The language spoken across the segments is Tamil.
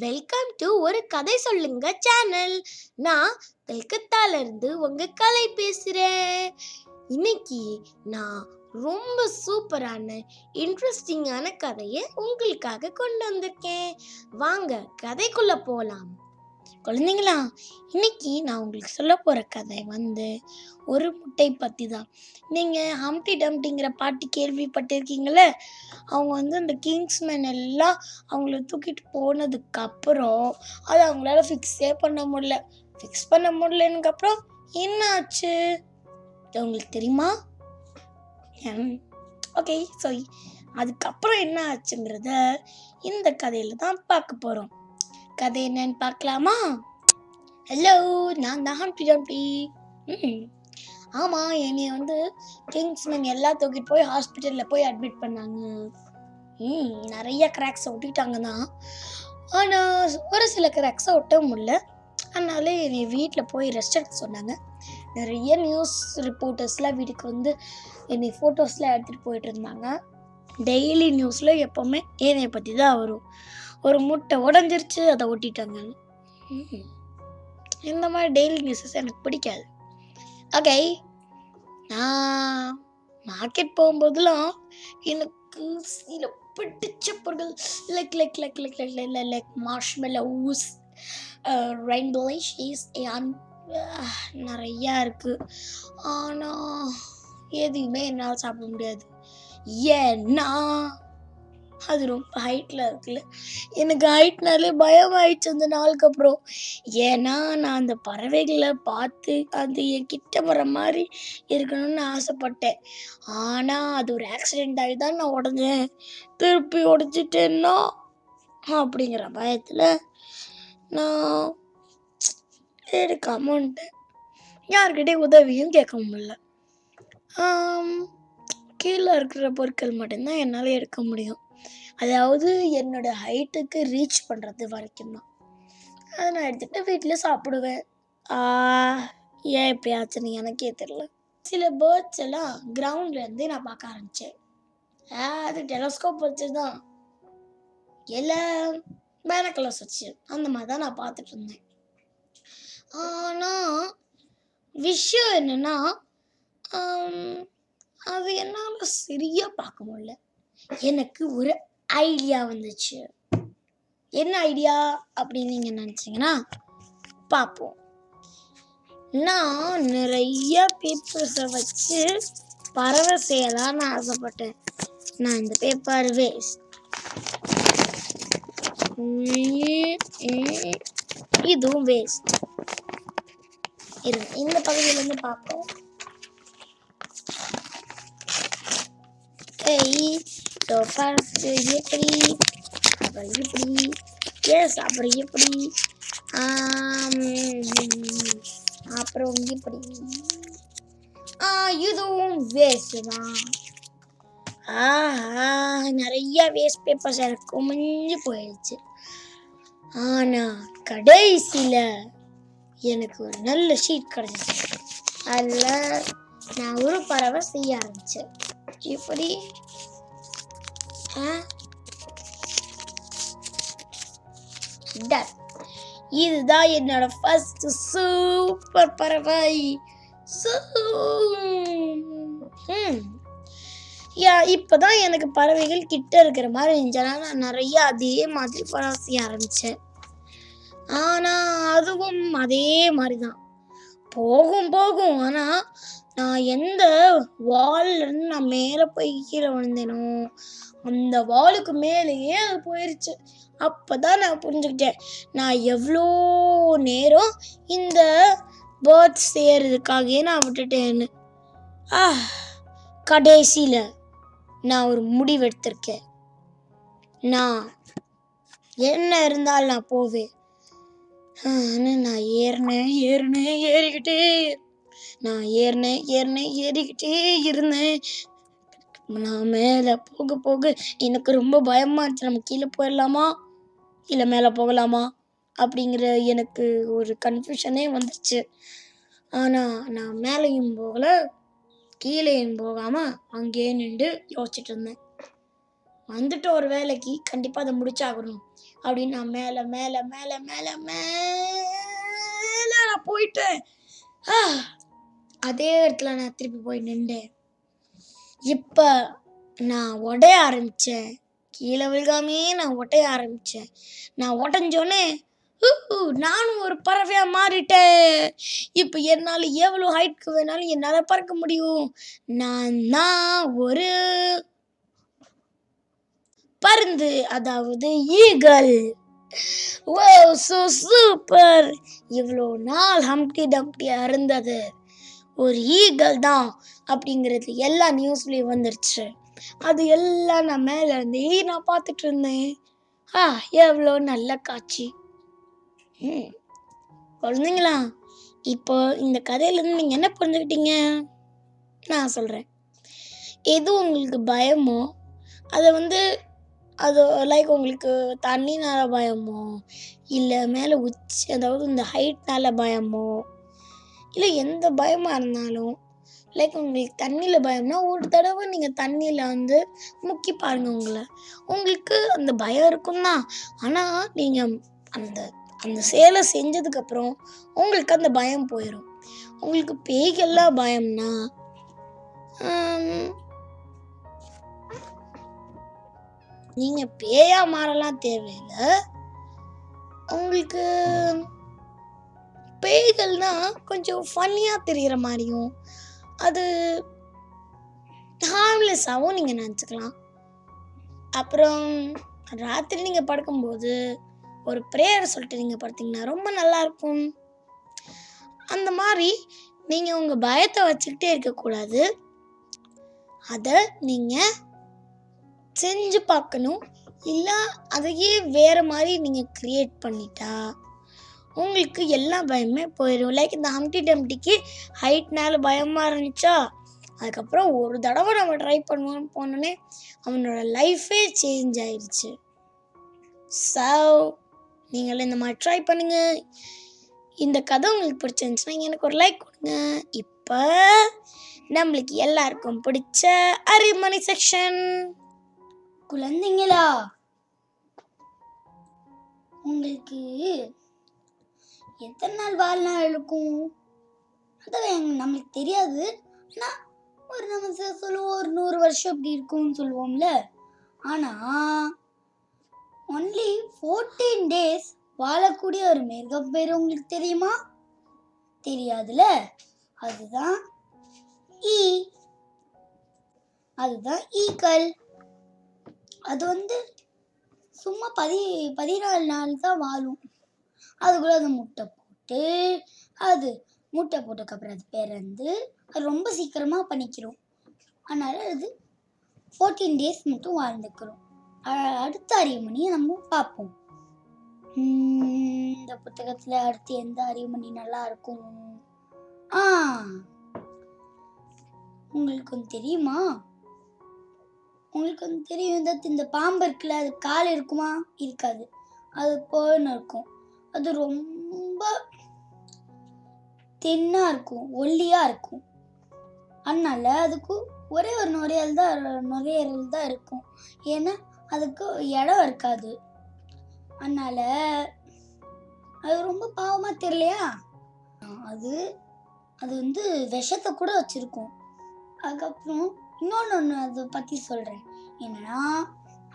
வெல்கம் டு ஒரு கதை சொல்லுங்க சேனல் நான் கல்கத்தால இருந்து உங்க கலை பேசுறேன். இன்னைக்கு நான் ரொம்ப சூப்பரான இன்ட்ரெஸ்டிங்கான கதையை உங்களுக்காக கொண்டு வந்திருக்கேன். வாங்க கதைக்குள்ள போலாம். குழந்தைங்களா இன்னைக்கு நான் உங்களுக்கு சொல்ல போகிற கதை வந்து ஒரு முட்டை பற்றி தான் நீங்கள் ஹம்டி டம்டிங்கிற பாட்டு கேள்விப்பட்டிருக்கீங்களே அவங்க வந்து அந்த கிங்ஸ்மேன் எல்லாம் அவங்கள தூக்கிட்டு போனதுக்கப்புறம் அதை அது அவங்களால ஃபிக்ஸே பண்ண முடியல. ஃபிக்ஸ் பண்ண முடியலனுக்கப்புறம் என்ன ஆச்சு உங்களுக்கு தெரியுமா? ஓகே சாரி அதுக்கப்புறம் என்ன ஆச்சுங்கிறத இந்த கதையில தான் பார்க்க போகிறோம் கதை என்னன்னு பார்க்கலாமா? ஹலோ நான் தான் ஹம்டி டம்டி ம் ஆமாம் என்னை வந்து கிங்ஸ்மேன் எல்லாம் தூக்கிட்டு போய் ஹாஸ்பிட்டலில் போய் அட்மிட் பண்ணாங்க. ம் நிறைய கிராக்ஸை ஒட்டிட்டாங்க தான். ஆனால் ஒரு சில கிராக்ஸை ஒட்ட முடியல. அதனால என்னை வீட்டில் போய் ரெஸ்ட் எடுக்க சொன்னாங்க. நிறைய நியூஸ் ரிப்போர்ட்டர்ஸ்லாம் வீட்டுக்கு வந்து என்னை ஃபோட்டோஸ்லாம் எடுத்துகிட்டு போயிட்டு இருந்தாங்க. டெய்லி நியூஸில் எப்போவுமே ஏனையை பற்றி தான் வரும். ஒரு முட்டை உடஞ்சிருச்சு அதை ஒட்டிட்டாங்க இந்த மாதிரி டெய்லி நியூஸஸ் எனக்கு பிடிக்காது. ஓகே நான் மார்க்கெட் போகும்போதெல்லாம் எனக்கு சில பிடிச்ச பொருள் like like like like like like like marshmallows rainbow cheese நிறையா இருக்குது ஆனால் எதுவுமே என்னால் சாப்பிட முடியாது. ஏன்னா அது ரொம்ப ஹைட்டில் இருக்குல்ல. எனக்கு ஹைட்னாலே பயம் ஆயிடுச்சு அந்த நாளுக்கு அப்புறம். ஏன்னா நான் அந்த பறவைகளை பார்த்து அது என் கிட்ட வர மாதிரி இருக்கணும்னு ஆசைப்பட்டேன். ஆனால் அது ஒரு ஆக்சிடெண்ட் ஆகி தான் நான் உடஞ்சேன். திருப்பி உடச்சிட்டேன்னா அப்படிங்கிற பயத்தில் நான் எடுக்காம வந்துட்டேன். யார்கிட்டயும் உதவியும் கேட்க முடியல. கீழே இருக்கிற பொருட்கள் மட்டும்தான் என்னால் எடுக்க முடியும். அதாவது என்னோட ஹைட்டுக்கு ரீச் பண்ணுறது வரைக்கும் தான். அதை நான் எடுத்துகிட்டு வீட்டில் சாப்பிடுவேன். ஏன் இப்படி ஆச்சுன்னு எனக்கே தெரில சில பேர்ட்ஸ் எல்லாம் கிரவுண்ட்லேருந்து நான் பார்க்க ஆரம்பித்தேன் அது டெலஸ்கோப் வச்சு தான் எல்லாம் பேனக்கலர்ஸ் வச்சு அந்த மாதிரி தான் நான் பார்த்துட்டு இருந்தேன். ஆனால் விஷயம் என்னென்னா அது என்னால் சரியாக பார்க்க முடியல. எனக்கு ஒரு ஐடியா வந்துச்சு. என்ன ஐடியா அப்படின்னு நீங்கள் நினச்சிங்கன்னா பார்ப்போம். நான் நிறைய பேப்பர்ஸை வச்சு பறவை செய்யலான்னு ஆசைப்பட்டேன். நான் இந்த பேப்பர் வேஸ்ட் இதுவும் வேஸ்ட் இருங்க இந்த பகுதியிலேருந்து பார்ப்போம். ஏய் பார்த்து எப்படி? அப்புறம் இப்படி எஸ் அப்புறம் எப்படி? அப்புறம் இப்படி ஆ இதுவும் வேஸ்ட் தான். ஆஹா நிறைய வேஸ்ட் பேப்பர்ஸ் எனக்கு குமிஞ்சு போயிடுச்சு. ஆனால் கடைசியில் எனக்கு ஒரு நல்ல ஷீட் கிடச்சிச்சு. அதில் நான் ஒரு பறவை செய்ய ஆரம்பித்தேன் இப்படி ஆ இதுதான் என்னோட ஃபர்ஸ்ட் சூப்பர் பறவை. யா இப்போதான் எனக்கு பறவைகள் கிட்ட இருக்கிற மாதிரி இருந்துச்சுனா நான் நிறைய அதே மாதிரி பறவை ஆரம்பித்தேன் ஆனால் அதுவும் அதே மாதிரி தான் போகும் போகும். ஆனால் நான் எந்த வால்லருந்து நான் மேலே போய் கீழே விழுந்தேனோ அந்த வாலுக்கு மேலேயே அது அப்போ தான் நான் புரிஞ்சுக்கிட்டேன் நான் எவ்வளோ நேரம் இந்த பேர்ட்ஸ் செய்கிறதுக்காகவே நான் விட்டுட்டேன்னு. ஆ கடைசியில் நான் ஒரு முடிவெடுத்திருக்கேன். நான் என்ன இருந்தாலும் நான் போவேன். நான் ஏறினேன் ஏறினேன் ஏறிக்கிட்டே நான் ஏறினேன் ஏறினேன் ஏறிக்கிட்டே இருந்தேன். நான் மேலே போக போக எனக்கு ரொம்ப பயமாக இருந்துச்சு. நம்ம கீழே போயிடலாமா? இல்லை மேலே போகலாமா? அப்படிங்கிற எனக்கு ஒரு கன்ஃபியூஷனே வந்துச்சு. ஆனால் நான் மேலேயும் போகலை கீழேயும் போகாமல் அங்கேயே நின்று யோசிச்சுட்டு இருந்தேன். வந்துட்டு ஒரு வேலைக்கு கண்டிப்பாக அதை முடிச்சாகணும். அப்படின்னு நான் மேலே மேலே மேலே மேலே மேலே நான் போயிட்டேன். ஆ, அதே இடத்துல நான் திருப்பி போய் நின்றேன். இப்போ நான் உடைய ஆரம்பித்தேன் கீழே விழுகாமே நான் ஒட்டைய ஆரம்பித்தேன் நான் உடஞ்சோடனே நானும் ஒரு பறவையாக மாறிட்டேன். இப்போ என்னால் எவ்வளோ ஹைட்க்கு வேணாலும் என்னால் பறக்க முடியும்? நான் தான் ஒரு பருந்து அதாவது ஈகல் ஓ சூப்பர் இவ்வளோ நாள் ஹம்டி டம்டியாக இருந்தது ஒரு ஈகல் தான் அப்படிங்கிறது எல்லா நியூஸ்லேயும் வந்துருச்சு. அது எல்லாம் நான் மேலே இருந்து நான் பார்த்துட்டு இருந்தேன். ஆ எவ்வளோ நல்ல காட்சி. ம். குழந்தைங்களா இப்போ இந்த கதையிலேருந்து நீங்கள் என்ன புரிஞ்சுக்கிட்டீங்க? நான் சொல்கிறேன் எது உங்களுக்கு பயமோ அதை வந்து அது லைக் உங்களுக்கு தண்ணினால பயமோ இல்லை மேலே உச்சி அதாவது இந்த ஹைட்னால பயமோ இல்லை எந்த பயமாக இருந்தாலும் லைக் உங்களுக்கு தண்ணியில் பயம்னா ஒரு தடவை நீங்கள் தண்ணியில் வந்து முக்கி பாருங்கள் உங்களை. உங்களுக்கு அந்த பயம் இருக்கும் தான் ஆனால் நீங்கள் அந்த அந்த செயலை செஞ்சதுக்கப்புறம் உங்களுக்கு அந்த பயம் போயிடும் உங்களுக்கு பேய்கள்லாம் பயம்னா நீங்கள் பேயாக மாறலாம் தேவையில்லை. உங்களுக்கு பேய்கள்னா கொஞ்சம் ஃபன்னியாக தெரிகிற மாதிரியும் அது ஹார்ம்லெஸ்ஸாகவும் நீங்கள் நினச்சிக்கலாம். அப்புறம் ராத்திரி நீங்கள் படுக்கும்போது ஒரு ப்ரேயர் சொல்லிட்டு நீங்கள் படுத்தீங்கன்னா ரொம்ப நல்லா இருக்கும் அந்த மாதிரி நீங்கள் உங்கள் பயத்தை வச்சுக்கிட்டே இருக்கக்கூடாது. அதை நீங்கள் செஞ்சு பார்க்கணும் இல்லை அதையே வேறு மாதிரி நீங்கள் க்ரியேட் பண்ணிட்டா உங்களுக்கு எல்லா பயமே போயிடும் லைக் இந்த ஹம்டி டம்டிக்கு ஹைட்னால பயமாக இருந்துச்சா? அதுக்கப்புறம் ஒரு தடவை நம்ம ட்ரை பண்ணுவோம்னு போனோன்னே அவனோட லைஃபே சேஞ்ச் ஆயிடுச்சு ஸோ நீங்களும் இந்த மாதிரி ட்ரை பண்ணுங்க. இந்த கதை உங்களுக்கு பிடிச்சிருந்துச்சுன்னா எனக்கு ஒரு லைக் கொடுங்க. இப்போ நம்மளுக்கு எல்லாருக்கும் பிடிச்ச அரிமணி செக்ஷன் குழந்தைங்களா உங்களுக்கு எத்தனை நாள் வாழ்நாள் இருக்கும்? அதான் நம்மளுக்கு தெரியாது. ஆனால் ஒரு நம்ம சொல்லுவோம் ஒரு நூறு வருஷம் இப்படி இருக்கும்னு சொல்லுவோம்ல. ஆனால் ஒன்லி ஃபோர்டீன் டேஸ் வாழக்கூடிய ஒரு மிருகம் பேர் உங்களுக்கு தெரியுமா? தெரியாதுல. அதுதான் ஈ. அதுதான் ஈக்கள். அது வந்து சும்மா பதி பதினாலு நாள் தான் வாழும். அதுக்குள்ளே அது முட்டை போட்டு அது முட்டை போட்டதுக்கப்புறம் அது பிறந்து அது ரொம்ப சீக்கிரமாக பண்ணிக்கிறோம் அதனால் அது ஃபோர்டீன் டேஸ் மட்டும் வாழ்ந்துக்கிறோம். அடுத்த அறிவுமணியை நம்ம பார்ப்போம். உம், இந்த புத்தகத்தில் அடுத்து எந்த அறிவுமணி நல்லா இருக்கும்? ஆ உங்களுக்கு ஒன்று தெரியுமா? உங்களுக்கு ஒன்று தெரியும். இந்த இந்த பாம்பு இருக்குல்ல அது கால் இருக்குமா? இருக்காது. அது போன்னு இருக்கும். அது ரொம்ப தின்னா இருக்கும் ஒல்லியா இருக்கும். அதனால அதுக்கு ஒரே ஒரு நுரையல் தான் நுரையீரல் தான் இருக்கும். ஏன்னா அதுக்கு இடம் இருக்காது. அதனால அது ரொம்ப பாவமா தெரியலையா? அது அது வந்து விஷத்தை கூட வச்சிருக்கும். அதுக்கப்புறம் இன்னொன்று ஒன்று அதை பற்றி சொல்கிறேன் என்னன்னா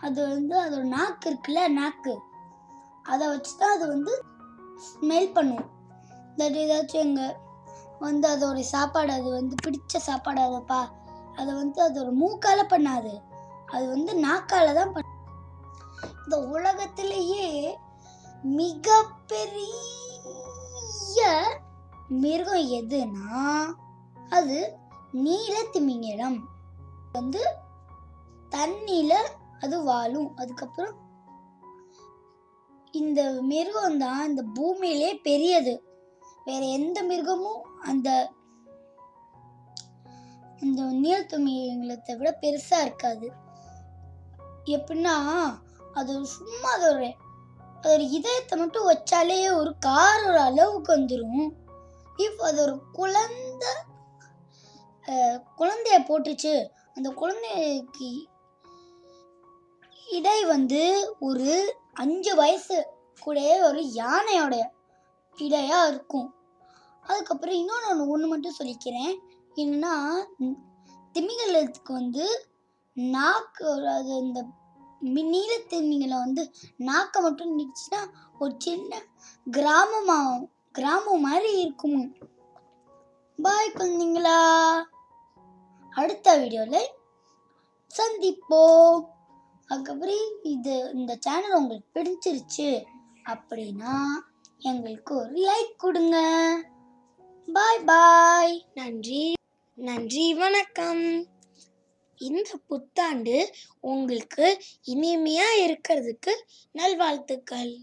அது வந்து அதோட நாக்கு இருக்குல்ல நாக்கு. அதை வச்சு தான் அது வந்து ஸ்மெல் பண்ணும். தட் ஏதாச்சும் எங்கள் வந்து அதோட சாப்பாடு அது வந்து பிடிச்ச சாப்பாடு அதைப்பா அதை வந்து அதோட மூக்கால பண்ணாது. அது வந்து நாக்கால் தான் பண்ண இந்த உலகத்திலேயே மிகப்பெரிய மிருகம் எதுனா அது நீல திமிங்கலம் வந்து தண்ணியில் அது வாழும். அதுக்கப்புறம் இந்த மிருகம் தான் இந்த பூமியிலே பெரியது. வேற எந்த மிருகமும் அந்த இந்த நீலத்துமிங்கலத்தை விட பெருசா இருக்காது. எப்படின்னா அது சும்மா அதோட அதோட இதயத்தை மட்டும் வச்சாலே ஒரு கார் ஒரு அளவுக்கு வந்துடும் இஃப் அது ஒரு குழந்தை குழந்தைய போட்டுச்சு அந்த குழந்தைக்கு இடை வந்து ஒரு அஞ்சு வயசு கூட ஒரு யானையோட இடையா இருக்கும். அதுக்கப்புறம் இன்னொன்று ஒன்று ஒன்று மட்டும் சொல்லிக்கிறேன். என்னன்னா திமிங்கலத்துக்கு வந்து நாக்கு அது இந்த நீல திமிங்கலம் வந்து நாக்கை மட்டும் நீச்சுன்னா ஒரு சின்ன கிராமமாகும் கிராமம் மாதிரி இருக்கும் பாய் குழந்தைங்களா. அடுத்த வீடியோவில் சந்திப்போம். அதுக்கப்புறம் இது இந்த சேனல் உங்களுக்கு பிடிச்சிருச்சு அப்படின்னா எங்களுக்கு ஒரு லைக் கொடுங்க. பாய் பாய் நன்றி. நன்றி வணக்கம். இந்த புத்தாண்டு உங்களுக்கு இனிமையாக இருக்கிறதுக்கு நல்வாழ்த்துக்கள்.